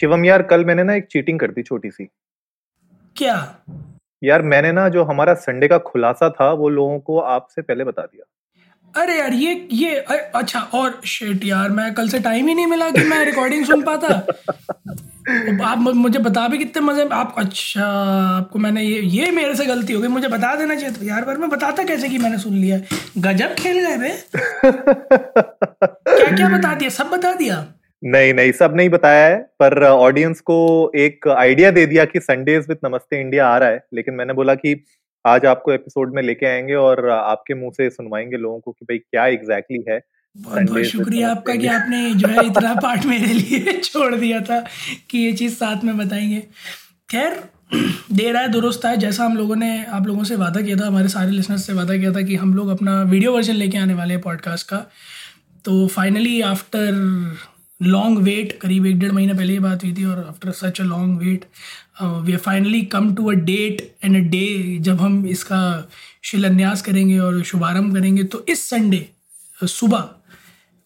शिवम यार कल मैंने ना एक चीटिंग कर दी छोटी सी। क्या? यार मैंने ना जो हमारा संडे का खुलासा था वो लोगों को आपसे पहले बता दिया। अरे यार ये ये अ- अच्छा और शिट यार मैं कल से टाइम ही नहीं मिला कि मैं रिकॉर्डिंग सुन पाता। आप मुझे बता भी कितने मज़े आप अच्छा आपको मैंने ये ये मेरे से गलती हो गई मुझे बता देना चाहिए था। यार पर मैं बताता कैसे कि मैंने सुन लिया गजब खेल गए बे क्या क्या बता दिया? सब बता दिया? नहीं नहीं सब नहीं बताया है पर ऑडियंस को एक आइडिया दे दिया कि संडेज विद नमस्ते इंडिया आ रहा है लेकिन मैंने बोला कि आज आपको एपिसोड में लेके आएँगे और आपके मुँह से सुनवाएँगे लोगों को कि भाई क्या एग्जैक्टली है बहुत बहुत शुक्रिया आपका कि आपने जो है इतना पार्ट मेरे लिए छोड़ दिया था कि ये चीज़ साथ में बताएँगे। खैर देर आए दुरुस्त आए जैसा हम लोगों ने आप लोगों से वादा किया था हमारे सारे लिसनर्स से वादा किया था कि हम लोग अपना वीडियो वर्जन लेके आने वाले हैं पॉडकास्ट का। तो फाइनली आफ्टर लॉन्ग वेट करीब एक डेढ़ महीने पहले ये बात हुई थी और after such a long wait we are finally come to a date and a day जब हम इसका शिलान्यास करेंगे और शुभारंभ करेंगे। तो इस संडे सुबह,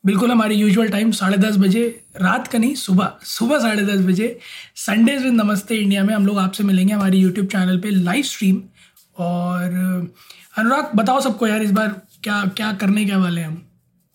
बिल्कुल हमारे यूजुअल टाइम साढ़े दस बजे, रात का नहीं, सुबह सुबह साढ़े दस बजे संडेज विद नमस्ते इंडिया में हम लोग आपसे मिलेंगे हमारे यूट्यूब चैनल पे लाइव स्ट्रीम और अनुराग, बताओ सबको यार इस बार क्या क्या करने क्या वाले हैं हम?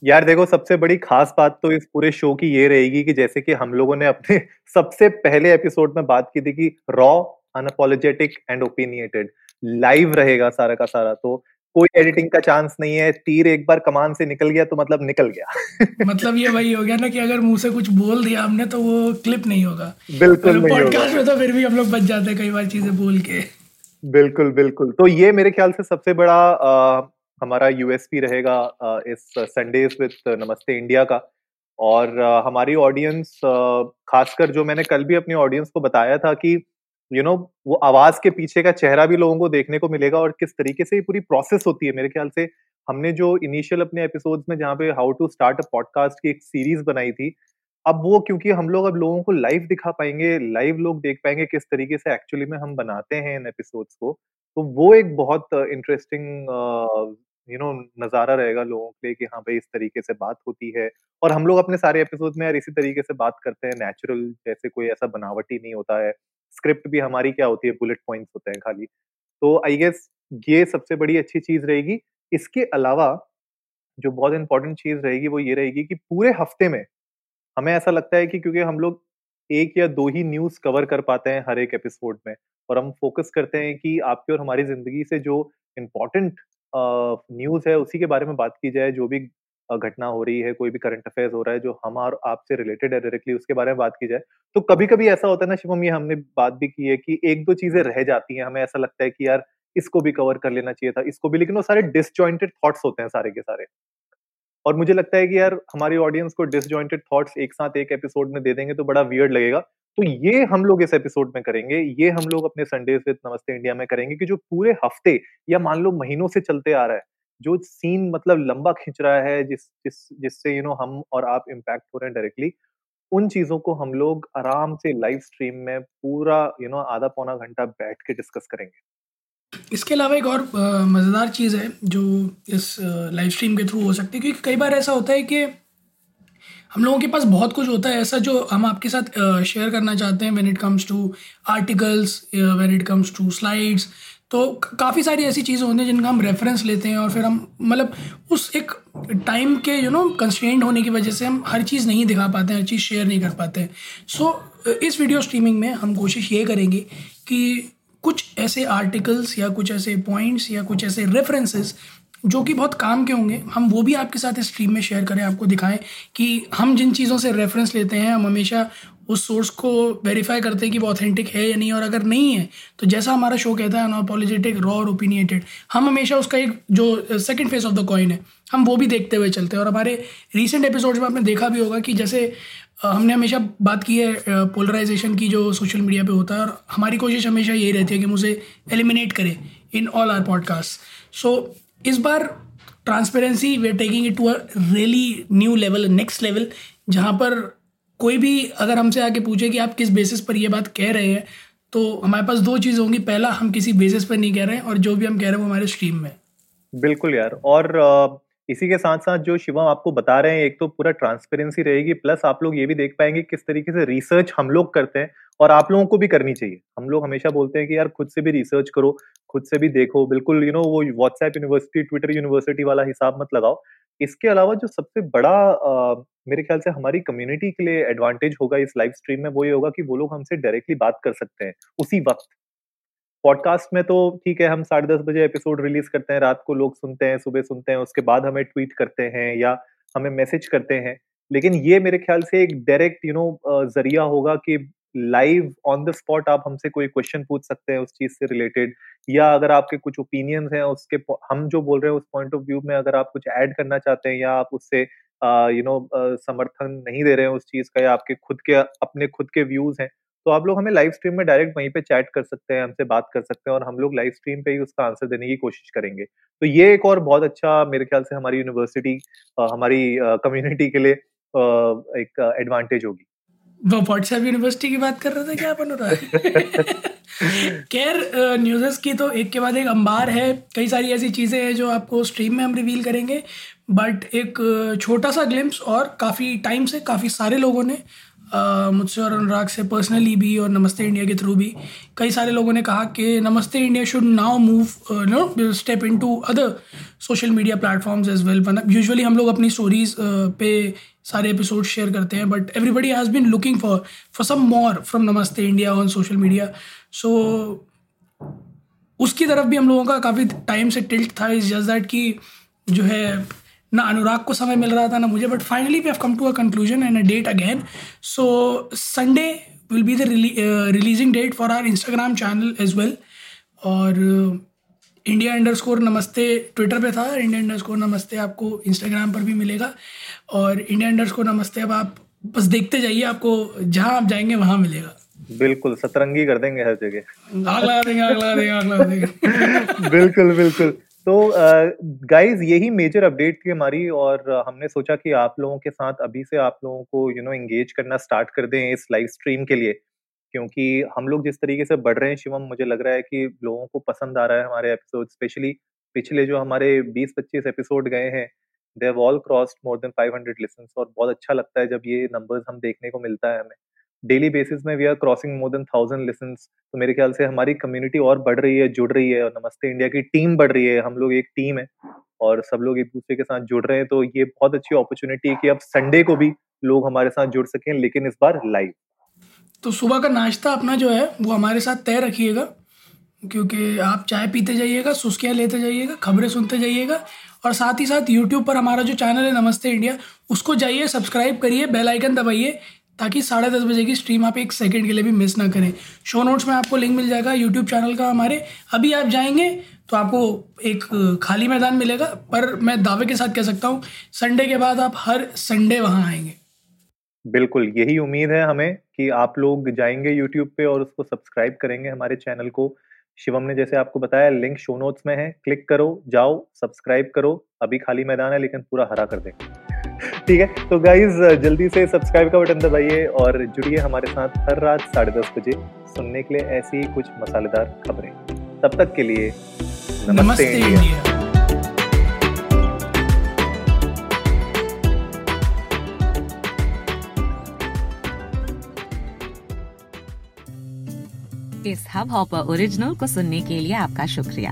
यार देखो सबसे बड़ी खास बात तो इस पूरे शो की ये रहेगी कि जैसे कि हम लोगों ने अपने सबसे पहले एपिसोड में बात की थी कि raw unapologetic and opinionated live रहेगा सारा का सारा। तो कोई एडिटिंग का चांस नहीं है तीर एक बार कमान से निकल गया तो मतलब निकल गया। मतलब ये वही हो गया ना कि अगर मुँह से कुछ बोल दिया हमने तो वो क्लिप नहीं होगा। बिल्कुल नहीं होगा। पॉडकास्ट में तो फिर भी हम लोग बच जाते हैं कई बार चीज़ें बोल के। बिल्कुल बिल्कुल। तो ये मेरे ख्याल से सबसे बड़ा हमारा यूएसपी रहेगा इस संडेज विद नमस्ते इंडिया का। और हमारी ऑडियंस खासकर जो मैंने कल भी अपनी ऑडियंस को बताया था कि यू you नो know, वो आवाज़ के पीछे का चेहरा भी लोगों को देखने को मिलेगा और किस तरीके से ये पूरी प्रोसेस होती है। मेरे ख्याल से हमने जो इनिशियल अपने एपिसोड्स में जहाँ पे how to start a podcast की एक सीरीज़ बनाई थी अब वो क्योंकि हम लोग अब लोगों को लाइव दिखा पाएँगे लाइव लोग देख पाएँगे किस तरीके से एक्चुअली में हम बनाते हैं इन एपिसोड्स को तो वो एक बहुत इंटरेस्टिंग यू नो नज़ारा रहेगा लोगों के लिए कि हाँ भाई इस तरीके से बात होती है। और हम लोग अपने सारे एपिसोड में यार इसी तरीके से बात करते हैं नेचुरल जैसे कोई ऐसा बनावटी नहीं होता है। स्क्रिप्ट भी हमारी क्या होती है बुलेट पॉइंट्स होते हैं खाली। तो आई गेस ये सबसे बड़ी अच्छी चीज़ रहेगी। इसके अलावा जो बहुत इंपॉर्टेंट चीज़ रहेगी वो ये रहेगी कि पूरे हफ़्ते में हमें ऐसा लगता है कि क्योंकि हम लोग एक या दो ही न्यूज़ कवर कर पाते हैं हर एक एपिसोड में और हम फोकस करते हैं कि आपकी और हमारी ज़िंदगी से जो इम्पोर्टेंट न्यूज़ है उसी के बारे में बात की जाए जो भी घटना हो रही है कोई भी करंट अफेयर्स हो रहा है जो हम और आपसे रिलेटेड है डायरेक्टली उसके बारे में बात की जाए तो कभी कभी ऐसा होता है ना शिवम ये हमने बात भी की है कि एक दो चीज़ें रह जाती हैं हमें ऐसा लगता है कि यार इसको भी कवर कर लेना चाहिए था इसको भी लेकिन वो सारे डिसजॉइंटेड थॉट्स होते हैं सारे के सारे। और मुझे लगता है कि यार हमारी ऑडियंस को डिसजॉइंटेड थॉट्स एक साथ एक एपिसोड में दे देंगे तो बड़ा वियर्ड लगेगा तो ये हम लोग इस एपिसोड में करेंगे, ये हम लोग अपने संडेज विद नमस्ते इंडिया में करेंगे कि जो पूरे हफ़्ते या मान लो महीनों से चलते आ रहा है, जो सीन मतलब लंबा खिंच रहा है, जिस जिस, जिससे यू नो हम और आप इम्पैक्ट हो रहे हैं डायरेक्टली उन चीज़ों को हम लोग आराम से लाइव स्ट्रीम में पूरा यू नो आधा पौना घंटा बैठ के डिस्कस करेंगे। इसके अलावा एक और मज़ेदार चीज़ है जो इस लाइव स्ट्रीम के थ्रू हो सकती है, क्योंकि कई बार ऐसा होता है कि हम लोगों के पास बहुत कुछ होता है ऐसा जो हम आपके साथ शेयर करना चाहते हैं when it comes to articles when it comes to slides तो काफ़ी सारी ऐसी चीज़ें होती हैं जिनका हम रेफरेंस लेते हैं और फिर हम मतलब उस एक टाइम के यू नो कंस्ट्रेंट होने की वजह से हम हर चीज़ नहीं दिखा पाते हैं हर चीज़ शेयर नहीं कर पाते हैं। सो so, इस वीडियो स्ट्रीमिंग में हम कोशिश ये करेंगे कि कुछ ऐसे आर्टिकल्स या कुछ ऐसे पॉइंट्स या कुछ ऐसे रेफरेंसेस जो कि बहुत काम के होंगे, हम वो भी आपके साथ इस स्ट्रीम में शेयर करें, आपको दिखाएँ कि हम जिन चीज़ों से रेफरेंस लेते हैं, हम हमेशा उस सोर्स को वेरीफाई करते हैं कि वो ऑथेंटिक है या नहीं, और अगर नहीं है तो जैसा हमारा शो कहता है अनअपोलोजेटिक रॉ और ओपिनिएटेड हम हमेशा उसका एक जो second face of the coin है, हम वो भी देखते हुए चलते हैं। और हमारे रीसेंट एपिसोड्स में आपने देखा भी होगा कि जैसे हमने हमेशा बात की है पोलराइजेशन की जो सोशल मीडिया पे होता है, और हमारी कोशिश हमेशा यही रहती है कि मुझे एलिमिनेट करें in all our podcast so इस बार transparency we taking it to a really new level next level जहाँ पर कोई भी अगर हमसे आके पूछे कि आप किस बेसिस पर ये बात कह रहे हैं तो हमारे पास दो चीज़ होंगी। पहला, हम किसी बेसिस पर नहीं कह रहे हैं और जो भी हम कह रहे हैं वो हमारे स्ट्रीम में बिल्कुल यार। और इसी के साथ साथ जो शिवम आपको बता रहे हैं, एक तो पूरा ट्रांसपेरेंसी रहेगी प्लस आप लोग ये भी देख पाएँगे किस तरीके से रिसर्च हम लोग करते हैं और आप लोगों को भी करनी चाहिए। हम लोग हमेशा बोलते हैं कि यार, खुद से भी रिसर्च करो खुद से भी देखो बिल्कुल यू नो वो व्हाट्सएप यूनिवर्सिटी ट्विटर यूनिवर्सिटी वाला हिसाब मत लगाओ। इसके अलावा जो सबसे बड़ा आ, मेरे ख्याल से हमारी कम्युनिटी के लिए एडवांटेज होगा इस लाइव स्ट्रीम में वो ये होगा कि वो लोग हमसे डायरेक्टली बात कर सकते हैं उसी वक्त। पॉडकास्ट में तो ठीक है हम साढ़े दस बजे एपिसोड रिलीज़ करते हैं रात को लोग सुनते हैं सुबह सुनते हैं उसके बाद हमें ट्वीट करते हैं या हमें मैसेज करते हैं। लेकिन ये मेरे ख्याल से एक डायरेक्ट यू नो ज़रिया होगा कि लाइव ऑन द स्पॉट आप हमसे कोई क्वेश्चन पूछ सकते हैं उस चीज़ से रिलेटेड या अगर आपके कुछ ओपिनियंस हैं उसके हम जो बोल रहे हैं उस पॉइंट ऑफ़ व्यू में अगर आप कुछ ऐड करना चाहते हैं या आप उससे यू नो समर्थन नहीं दे रहे हैं उस चीज़ का या आपके खुद के, अपने खुद के व्यूज़ हैं तो आप लोग हमें लाइव स्ट्रीम में डायरेक्ट वहीं पे चैट कर सकते हैं, हमसे बात कर सकते हैं और हम लोग लाइव स्ट्रीम पे ही उसका आंसर देने की कोशिश करेंगे। तो ये एक और बहुत अच्छा मेरे ख्याल से हमारी यूनिवर्सिटी हमारी कम्युनिटी के लिए एक एडवांटेज होगी। वो व्हाट्सएप यूनिवर्सिटी की बात कर रहे थे क्या अपन केयर न्यूज़ की तो एक के बाद एक अंबार है। कई सारी ऐसी चीज़ें हैं जो आपको स्ट्रीम में हम रिवील करेंगे। बट एक छोटा सा ग्लिम्स और काफ़ी टाइम से काफ़ी सारे लोगों ने मुझसे और अनुराग से पर्सनली भी और नमस्ते इंडिया के थ्रू भी। कई सारे लोगों ने कहा कि Namaste India should now move no step into other social media platforms as well usually हम लोग अपनी स्टोरीज पे सारे एपिसोड शेयर करते हैं but everybody has been looking for for some more from Namaste India on social media so उसकी तरफ़ भी हम लोगों का काफ़ी टाइम से टिल्ट था इस जस्ट दैट कि जो है ना अनुराग को समय मिल रहा था ना मुझे but finally we have come to a conclusion and a date again so Sunday will be the releasing date for our Instagram channel as well और India underscore Namaste Twitter पे था इंडिया अंडर स्कोर नमस्ते आपको Instagram पर भी मिलेगा। और India underscore नमस्ते अब आप बस देखते जाइए आपको जहाँ आप जाएँगे वहाँ मिलेगा। बिल्कुल सतरंगी कर देंगे हर जगह। आग लगा देंगे आग लगा देंगे आग लगा देंगे। बिल्कुल बिल्कुल। तो गाइस यही मेजर अपडेट थी हमारी और हमने सोचा कि आप लोगों के साथ अभी से आप लोगों को यू नो एंगेज करना स्टार्ट कर दें इस लाइव स्ट्रीम के लिए। क्योंकि हम लोग जिस तरीके से बढ़ रहे हैं शिवम, मुझे लग रहा है कि लोगों को पसंद आ रहा है हमारे एपिसोड स्पेशली पिछले जो हमारे 20-25 एपिसोड गए हैं they have all crossed more than 500 listens और बहुत अच्छा लगता है जब ये नंबर्स हम देखने को मिलता है हमें। डेली बेसिस में we are crossing more than thousand listens तो मेरे ख्याल से हमारी कम्युनिटी और बढ़ रही है, जुड़ रही है और नमस्ते इंडिया की टीम बढ़ रही है। हम लोग एक टीम है और सब लोग एक दूसरे के साथ जुड़ रहे हैं। तो ये बहुत अच्छी अपॉर्चुनिटी है कि अब संडे को भी लोग हमारे साथ जुड़ सकें, लेकिन इस बार लाइव तो सुबह का नाश्ता अपना जो है, वो हमारे साथ तय रखिएगा, क्योंकि आप चाय पीते जाइएगा, सुस्कियाँ लेते जाइएगा, खबरें सुनते जाइएगा और साथ ही साथ यूट्यूब पर हमारा जो चैनल है नमस्ते इंडिया, उसको जाइए सब्सक्राइब करिए बेल आइकन दबाइए ताकि साढ़े दस बजे की स्ट्रीम आप एक सेकंड के लिए भी मिस ना करें। शो नोट्स में आपको लिंक मिल जाएगा यूट्यूब चैनल का हमारे। अभी आप जाएँगे तो आपको एक खाली मैदान मिलेगा, पर मैं दावे के साथ कह सकता हूँ संडे के बाद आप हर संडे वहाँ आएँगे। बिल्कुल, यही उम्मीद है हमें कि आप लोग जाएँगे यूट्यूब पे और उसको सब्सक्राइब करेंगे हमारे चैनल को। शिवम ने जैसे आपको बताया लिंक शो नोट्स में है क्लिक करो, जाओ सब्सक्राइब करो, अभी खाली मैदान है, लेकिन पूरा हरा कर देंगे। ठीक है? तो गाइज़ जल्दी से सब्सक्राइब का बटन दबाइए और जुड़िए हमारे साथ हर रात साढ़े दस बजे सुनने के लिए ऐसी ही कुछ मसालेदार खबरें। तब तक के लिए नमस्ते, नमस्ते इंडिया, इंडिया। इस हब हॉपर ओरिजिनल को सुनने के लिए आपका शुक्रिया।